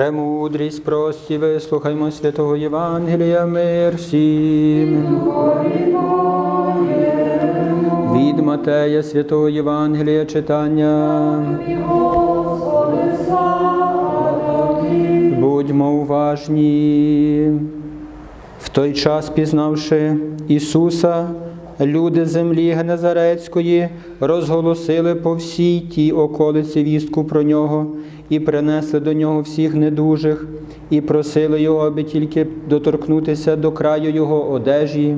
Премудрість прості, вислухаймо святого Євангелія, мир всім. Від Матея святого Євангелія читання. Будьмо уважні. В той час, пізнавши Ісуса, люди землі Генезарецької розголосили по всій тій околиці вістку про нього і принесли до нього всіх недужих, і просили його, аби тільки доторкнутися до краю його одежі.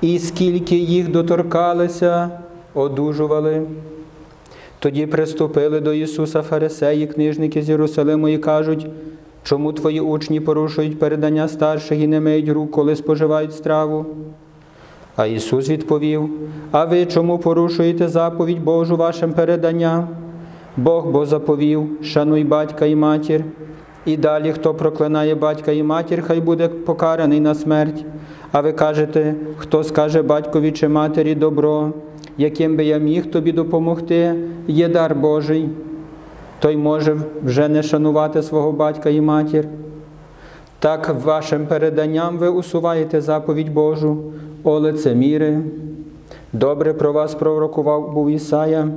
І скільки їх доторкалися, одужували. Тоді приступили до Ісуса фарисеї, книжники з Єрусалиму і кажуть, чому твої учні порушують передання старших і не миють рук, коли споживають страву? А Ісус відповів: А ви чому порушуєте заповідь Божу вашим переданням? Бог бо заповів, шануй батька і матір. І далі, хто проклинає батька і матір, хай буде покараний на смерть. А ви кажете, хто скаже батькові чи матері добро, яким би я міг тобі допомогти, є дар Божий. Той може вже не шанувати свого батька і матір. Так вашим переданням ви усуваєте заповідь Божу, о лицеміри. Добре про вас пророкував був Ісая.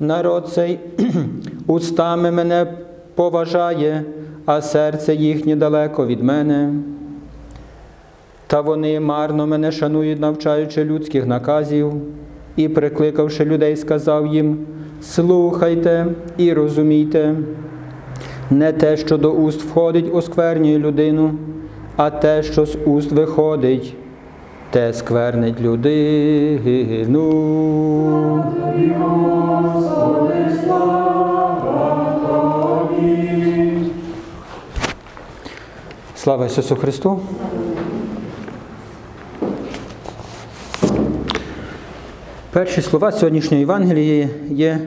Народ цей устами мене поважає, а серце їхнє далеко від мене. Та вони марно мене шанують, навчаючи людських наказів, і, прикликавши людей, сказав їм: слухайте і розумійте, не те, що до уст входить, осквернює людину, а те, що з уст виходить, те сквернить людину. Слава Ісусу Христу! Перші слова сьогоднішньої Євангелії є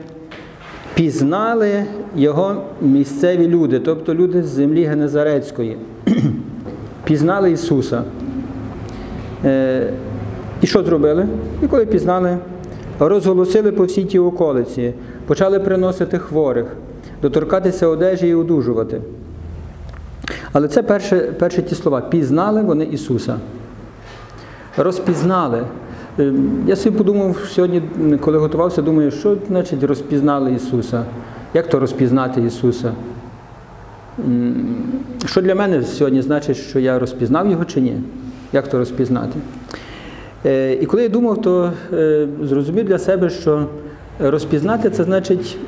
пізнали його місцеві люди, тобто люди з землі Генезарецької. пізнали Ісуса. Е, і що зробили? І коли пізнали, розголосили по всій тій околиці, почали приносити хворих, доторкатися одежі і одужувати. Але це перше, перші ті слова. Пізнали вони Ісуса. Розпізнали. Е, Я собі подумав сьогодні, коли готувався, думаю, що значить розпізнали Ісуса? Як то розпізнати Ісуса? Що для мене сьогодні значить, що я розпізнав Його чи ні? Як то розпізнати? Е, І коли я думав, то е, зрозумів для себе, що розпізнати це значить,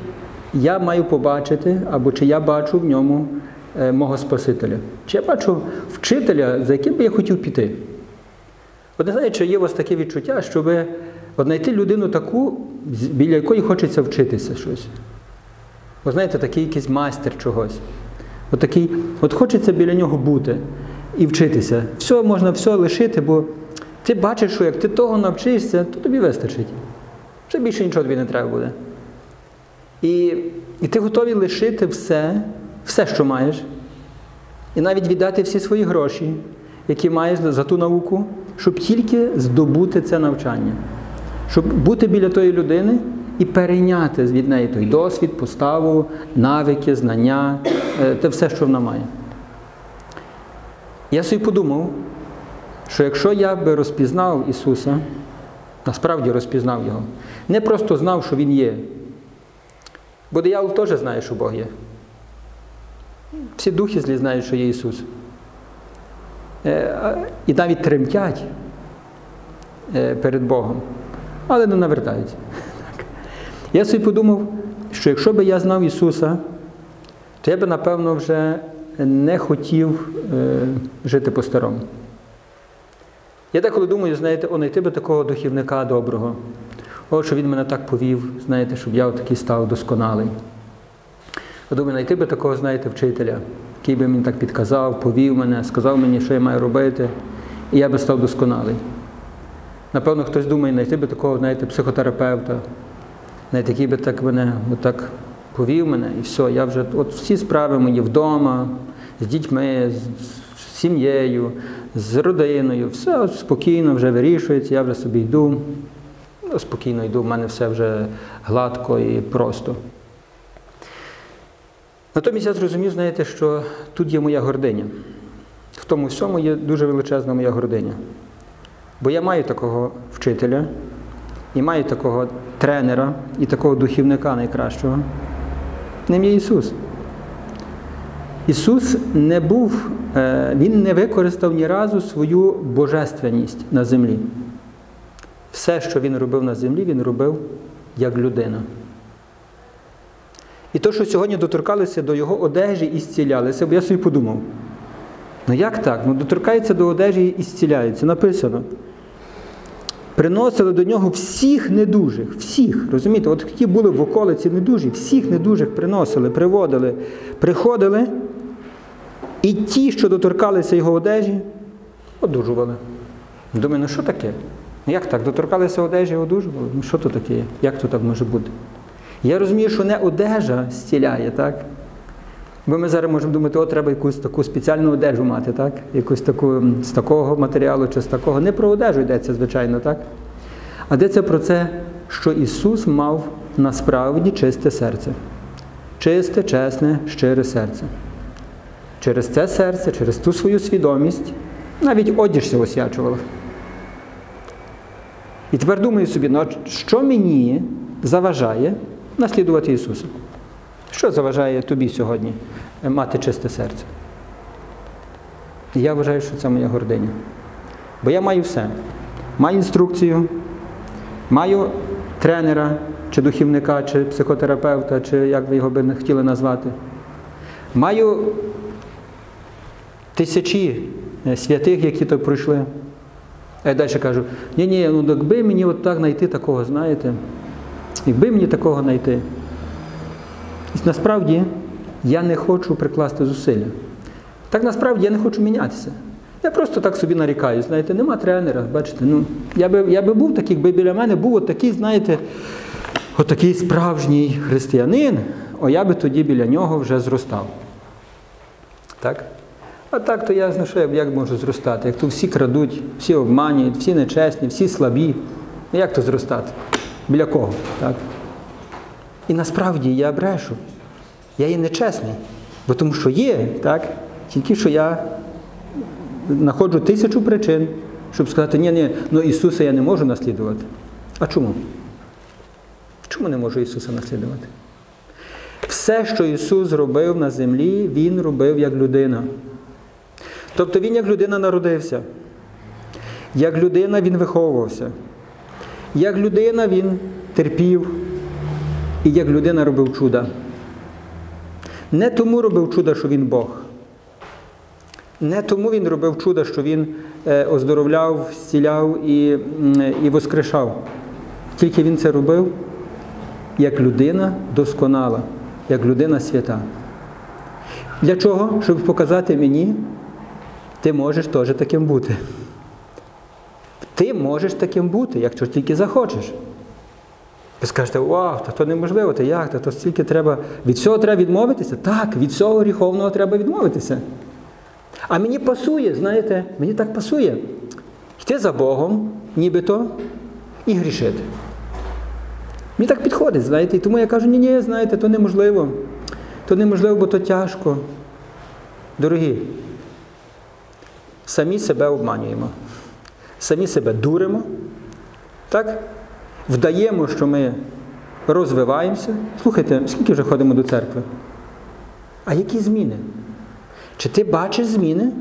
я маю побачити, або чи я бачу в ньому е, мого Спасителя. Чи я бачу вчителя, за яким би я хотів піти. От не знаю, чи є у вас таке відчуття, щоб знайти людину таку, біля якої хочеться вчитися щось. Ви знаєте, такий якийсь майстер чогось. От, такий, от хочеться біля нього бути і вчитися. Все можна все лишити, бо ти бачиш, що як ти того навчишся, то тобі вистачить. Вже більше нічого тобі не треба буде. І, і ти готовий лишити все, все, що маєш, і навіть віддати всі свої гроші, які маєш за ту науку, щоб тільки здобути це навчання, щоб бути біля тої людини і перейняти від неї той досвід, поставу, навики, знання, е, те все, що вона має. Я собі подумав, що якщо я би розпізнав Ісуса, насправді розпізнав Його, не просто знав, що Він є, бо диявол теж знає, що Бог є. Всі духи злі знають, що є Ісус. Е, І навіть тремтять е, перед Богом, але не навертаються. Я собі подумав, що якщо б я знав Ісуса, то я би, напевно, вже не хотів е, жити по-старому. Я деколи думаю, знаєте, о, знайти би такого духівника доброго. О, що він мене так повів, знаєте, щоб я такий став досконалий. Я думаю, знайти би такого, знаєте, вчителя, який би мені так підказав, повів мене, сказав мені, що я маю робити, і я би став досконалий. Напевно, хтось думає, знайти би такого, знаєте, психотерапевта, знаєте, який би так мене отак повів мене, і все, я вже от всі справи мої вдома, з дітьми, з, сім'єю, з родиною, все спокійно вже вирішується, я вже собі йду. Ну, спокійно йду, в мене все вже гладко і просто. Натомість я зрозумів, знаєте, що тут є моя гординя. В тому всьому є дуже величезна моя гординя. Бо я маю такого вчителя, і маю такого тренера, і такого духівника найкращого. Ним є Ісус. Ісус не був, е, Він не використав ні разу свою божественність на землі. Все, що Він робив на землі, Він робив як людина. І то, що сьогодні доторкалися до його одежі і зцілялися, бо я собі подумав, ну як так? Ну доторкається до одежі і зціляється. Написано. Приносили до нього всіх недужих, всіх, розумієте, от які були в околиці недужі, всіх недужих приносили, приводили, приходили, і ті, що доторкалися його одежі, одужували. Думаю, ну що таке? Як так? Доторкалися одежі одужували? Ну що то таке? Як то так може бути? Я розумію, що не одежа зціляє, так? Бо ми зараз можемо думати, о, треба якусь таку спеціальну одежу мати, так? Якусь таку з такого матеріалу чи з такого. Не про одежу йдеться, звичайно, так? А йдеться про це, що Ісус мав насправді чисте серце. Чисте, чесне, щире серце. Через це серце, через ту свою свідомість, навіть одіжся освячувала. І тепер думаю собі, ну що мені заважає наслідувати Ісуса? Що заважає тобі сьогодні е, мати чисте серце? Я вважаю, що це моя гординя. Бо я маю все. Маю інструкцію, маю тренера, чи духівника, чи психотерапевта, чи як ви його би не хотіли назвати. Маю тисячі е, святих, які то пройшли. А я далі кажу, ні, ні, ну якби мені от так знайти такого, знаєте, якби мені такого знайти. І насправді я не хочу прикласти зусилля. Так насправді я не хочу мінятися. Я просто так собі нарікаю, знаєте, нема тренера, бачите, ну, я би, я би був такий, якби біля мене був от такий, знаєте, от такий справжній християнин, о я би тоді біля нього вже зростав. Так? А так то я ну, що, я- як можу зростати? Як то всі крадуть, всі обманюють, всі нечесні, всі слабі. Ну, Як то зростати? Біля кого? Так? І насправді я брешу. Я є нечесний. Бо тому що є, так? Тільки що я знаходжу тисячу причин, щоб сказати, ні, ні, ну Ісуса я не можу наслідувати. А чому? Чому не можу Ісуса наслідувати? Все, що Ісус зробив на землі, Він робив як людина. Тобто Він як людина народився. Як людина Він виховувався. Як людина Він терпів. І як людина робив чуда. Не тому робив чуда, що він Бог. Не тому він робив чуда, що він е, оздоровляв, зціляв і, і воскрешав. Тільки він це робив як людина досконала, як людина свята. Для чого? Щоб показати мені, ти можеш теж таким бути. Ти можеш таким бути, якщо тільки захочеш. Ви скажете, вау, та то неможливо, та як, та то стільки треба. Від цього треба відмовитися? Так, від цього гріховного треба відмовитися. А мені пасує, знаєте, мені так пасує. Йти за Богом, нібито, і грішити. Мені так підходить, знаєте, і тому я кажу, ні, ні, знаєте, то неможливо. То неможливо, бо то тяжко. Дорогі, самі себе обманюємо, самі себе дуримо, так? Вдаємо, що ми розвиваємося. Слухайте, скільки вже ходимо до церкви? А які зміни? Чи ти бачиш зміни?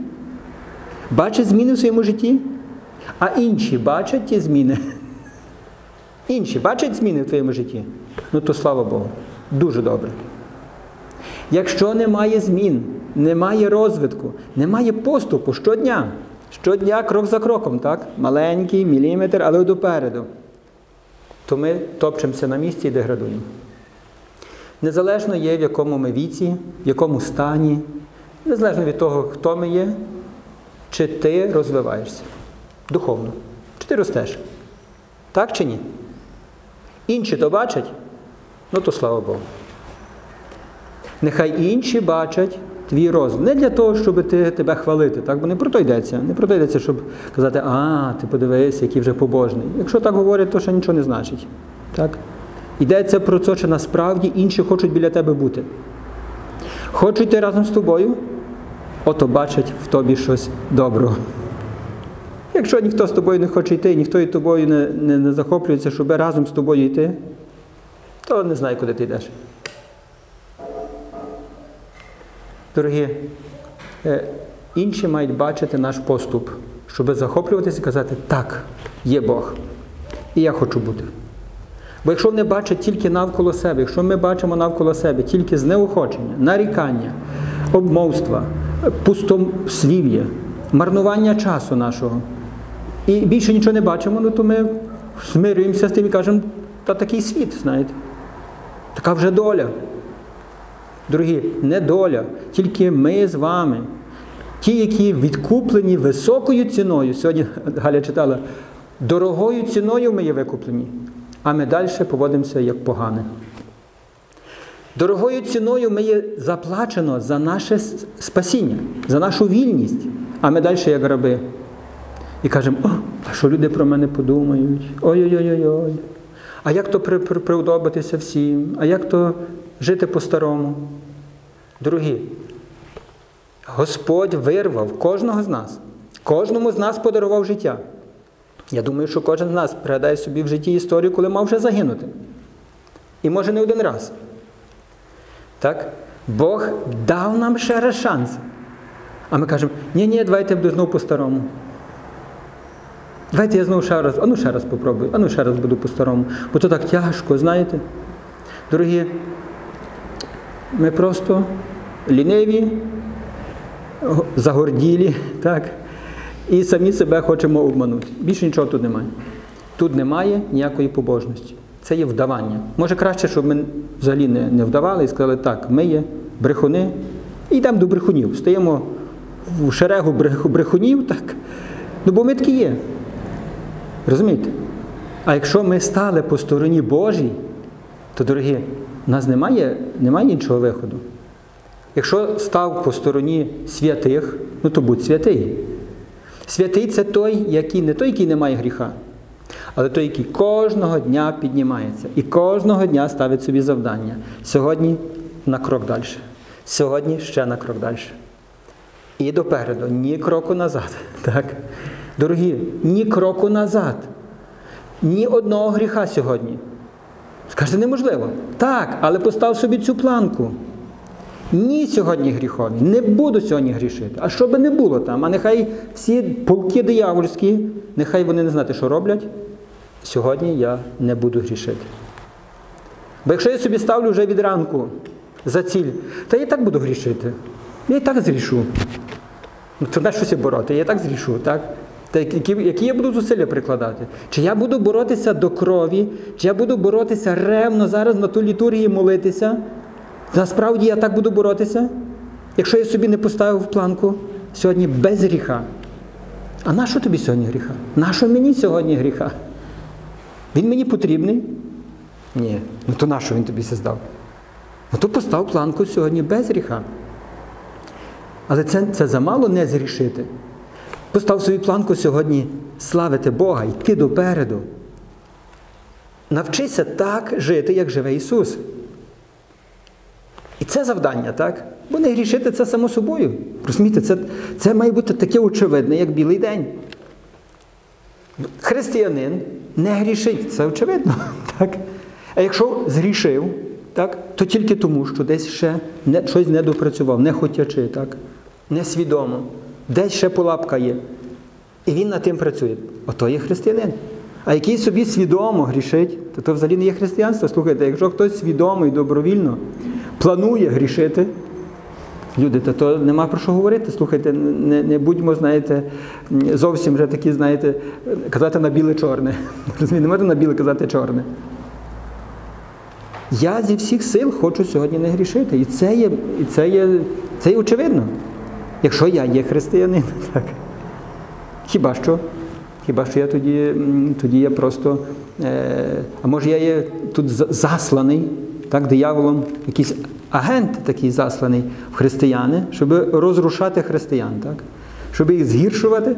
Бачиш зміни в своєму житті? А інші бачать ті зміни? Інші бачать зміни в твоєму житті? Ну то слава Богу. Дуже добре. Якщо немає змін, немає розвитку, немає поступу щодня, щодня крок за кроком, так? Маленький міліметр, але допереду, то ми топчемося на місці і деградуємо. Незалежно є, в якому ми віці, в якому стані, незалежно від того, хто ми є, чи ти розвиваєшся духовно, чи ти ростеш. Так чи ні? Інші то бачать, ну то слава Богу. Нехай інші бачать твій розвиток. Не для того, щоб ти, тебе хвалити, так? бо не про то йдеться. Не про то йдеться, щоб казати, а, ти подивись, який вже побожний. Якщо так говорять, то ще нічого не значить. Так? Йдеться про те, що насправді інші хочуть біля тебе бути. Хочу йти разом з тобою, ото бачать в тобі щось доброго. Якщо ніхто з тобою не хоче йти, ніхто і тобою не, не, не захоплюється, щоб разом з тобою йти, то не знаю, куди ти йдеш. Дорогі, е, інші мають бачити наш поступ, щоб захоплюватися і казати, так, є Бог. І я хочу бути. Бо якщо вони бачать тільки навколо себе, якщо ми бачимо навколо себе тільки знеохочення, нарікання, обмовства, пустослів'я, марнування часу нашого, і більше нічого не бачимо, ну то ми смирюємося з тим і кажемо, та такий світ, знаєте. Така вже доля. Дорогі, не доля, тільки ми з вами. Ті, які відкуплені високою ціною, сьогодні Галя читала, дорогою ціною ми є викуплені, а ми далі поводимося як погане. Дорогою ціною ми є заплачено за наше спасіння, за нашу вільність, а ми далі як раби. І кажемо, о, а що люди про мене подумають? Ой-ой-ой-ой. А як то при, при, приудобитися всім? А як то жити по-старому? Дорогі, Господь вирвав кожного з нас, кожному з нас подарував життя. Я думаю, що кожен з нас пригадає собі в житті історію, коли мав вже загинути. І може не один раз. Так? Бог дав нам ще раз шанс. А ми кажемо, ні, ні, давайте буду знову по-старому. Давайте я знову ще раз, а ну ще раз попробую, а ну ще раз буду по-старому. Бо то так тяжко, знаєте. Дорогі, ми просто ліниві, загорділі, так? і самі себе хочемо обманути. Більше нічого тут немає. Тут немає ніякої побожності. Це є вдавання. Може краще, щоб ми взагалі не, не вдавали і сказали, так, ми є брехуни, і йдемо до брехунів. Стаємо в шерегу брехунів, так? Ну бо ми такі є. Розумієте? А якщо ми стали по стороні Божій, то, дорогі, у нас немає, немає іншого виходу. Якщо став по стороні святих, ну то будь святий. Святий це той, який не той, який не має гріха, але той, який кожного дня піднімається і кожного дня ставить собі завдання. Сьогодні на крок далі. Сьогодні ще на крок далі. І допереду, ні кроку назад. Так? Дорогі, ні кроку назад, ні одного гріха сьогодні. Скажете, неможливо. Так, але постав собі цю планку. Ні сьогодні гріхові, не буду сьогодні грішити. А що би не було там, а нехай всі полки диявольські, нехай вони не знають, що роблять. Сьогодні я не буду грішити. Бо якщо я собі ставлю вже від ранку за ціль, то я і так буду грішити. Я і так зрішу. Ну, то не щось бороти, я і так зрішу, так? Та які, які я буду зусилля прикладати? Чи я буду боротися до крові, чи я буду боротися ревно зараз на ту літургії молитися? Насправді я так буду боротися, якщо я собі не поставив планку сьогодні без гріха. А нащо тобі сьогодні гріха? Нащо мені сьогодні гріха? Він мені потрібний? Ні. Ну то нащо він тобі здав? Ну то постав планку сьогодні без гріха. Але це, це замало не зрішити. Постав свою планку сьогодні славити Бога, йти допереду. Навчися так жити, як живе Ісус. І це завдання, так? Бо не грішити це само собою. Розумієте, це, це має бути таке очевидне, як білий день. Християнин не грішить, це очевидно. так? А якщо згрішив, так, то тільки тому, що десь ще не, щось не допрацював, не хотячи, так? несвідомо, десь ще полапка є. І він над тим працює. Ото є християнин. А який собі свідомо грішить, то то взагалі не є християнство. Слухайте, якщо хтось свідомо і добровільно планує грішити, люди, то, то нема про що говорити. Слухайте, не не будьмо, знаєте, зовсім вже такі, знаєте, казати на біле-чорне. Розумієте, не можна на біле казати чорне. Я зі всіх сил хочу сьогодні не грішити. І це є, і це є, це є очевидно. Якщо я є християнин, так. Хіба що? Хіба що я тоді тоді я просто, е, а може я є тут засланий так, дияволом, якийсь агент такий засланий в християни, щоб розрушати християн, так? щоб їх згіршувати,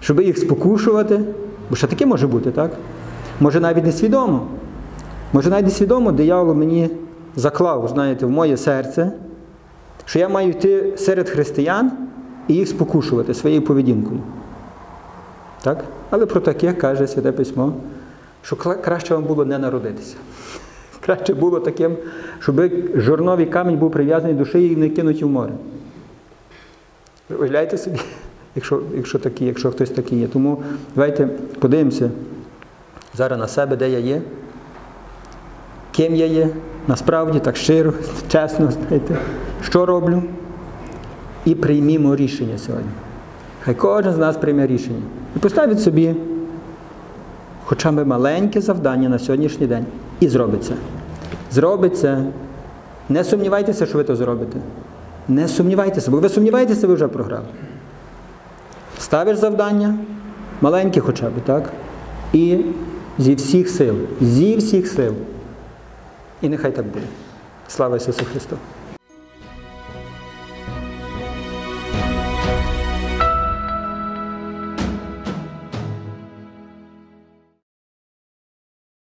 щоб їх спокушувати. Бо що таке може бути, так? Може навіть не свідомо. Може навіть не свідомо диявол мені заклав, знаєте, в моє серце що я маю йти серед християн і їх спокушувати своєю поведінкою. Так? Але про таке каже Святе Письмо, що краще вам було не народитися. Краще було таким, щоб жорновий камінь був прив'язаний до шиї і не кинуті в море. Уявляєте собі, якщо, якщо, такі, якщо хтось такий є. Тому давайте подивимося зараз на себе, де я є, ким я є, насправді так щиро, чесно, знаєте, що роблю. І приймімо рішення сьогодні. Хай кожен з нас прийме рішення. І поставить собі хоча б маленьке завдання на сьогоднішній день. І зробить це. Зробить це. Не сумнівайтеся, що ви то зробите. Не сумнівайтеся, бо ви сумніваєтеся, ви вже програли. Ставиш завдання, маленьке хоча б, так? І зі всіх сил, зі всіх сил. І нехай так буде. Слава Ісусу Христу!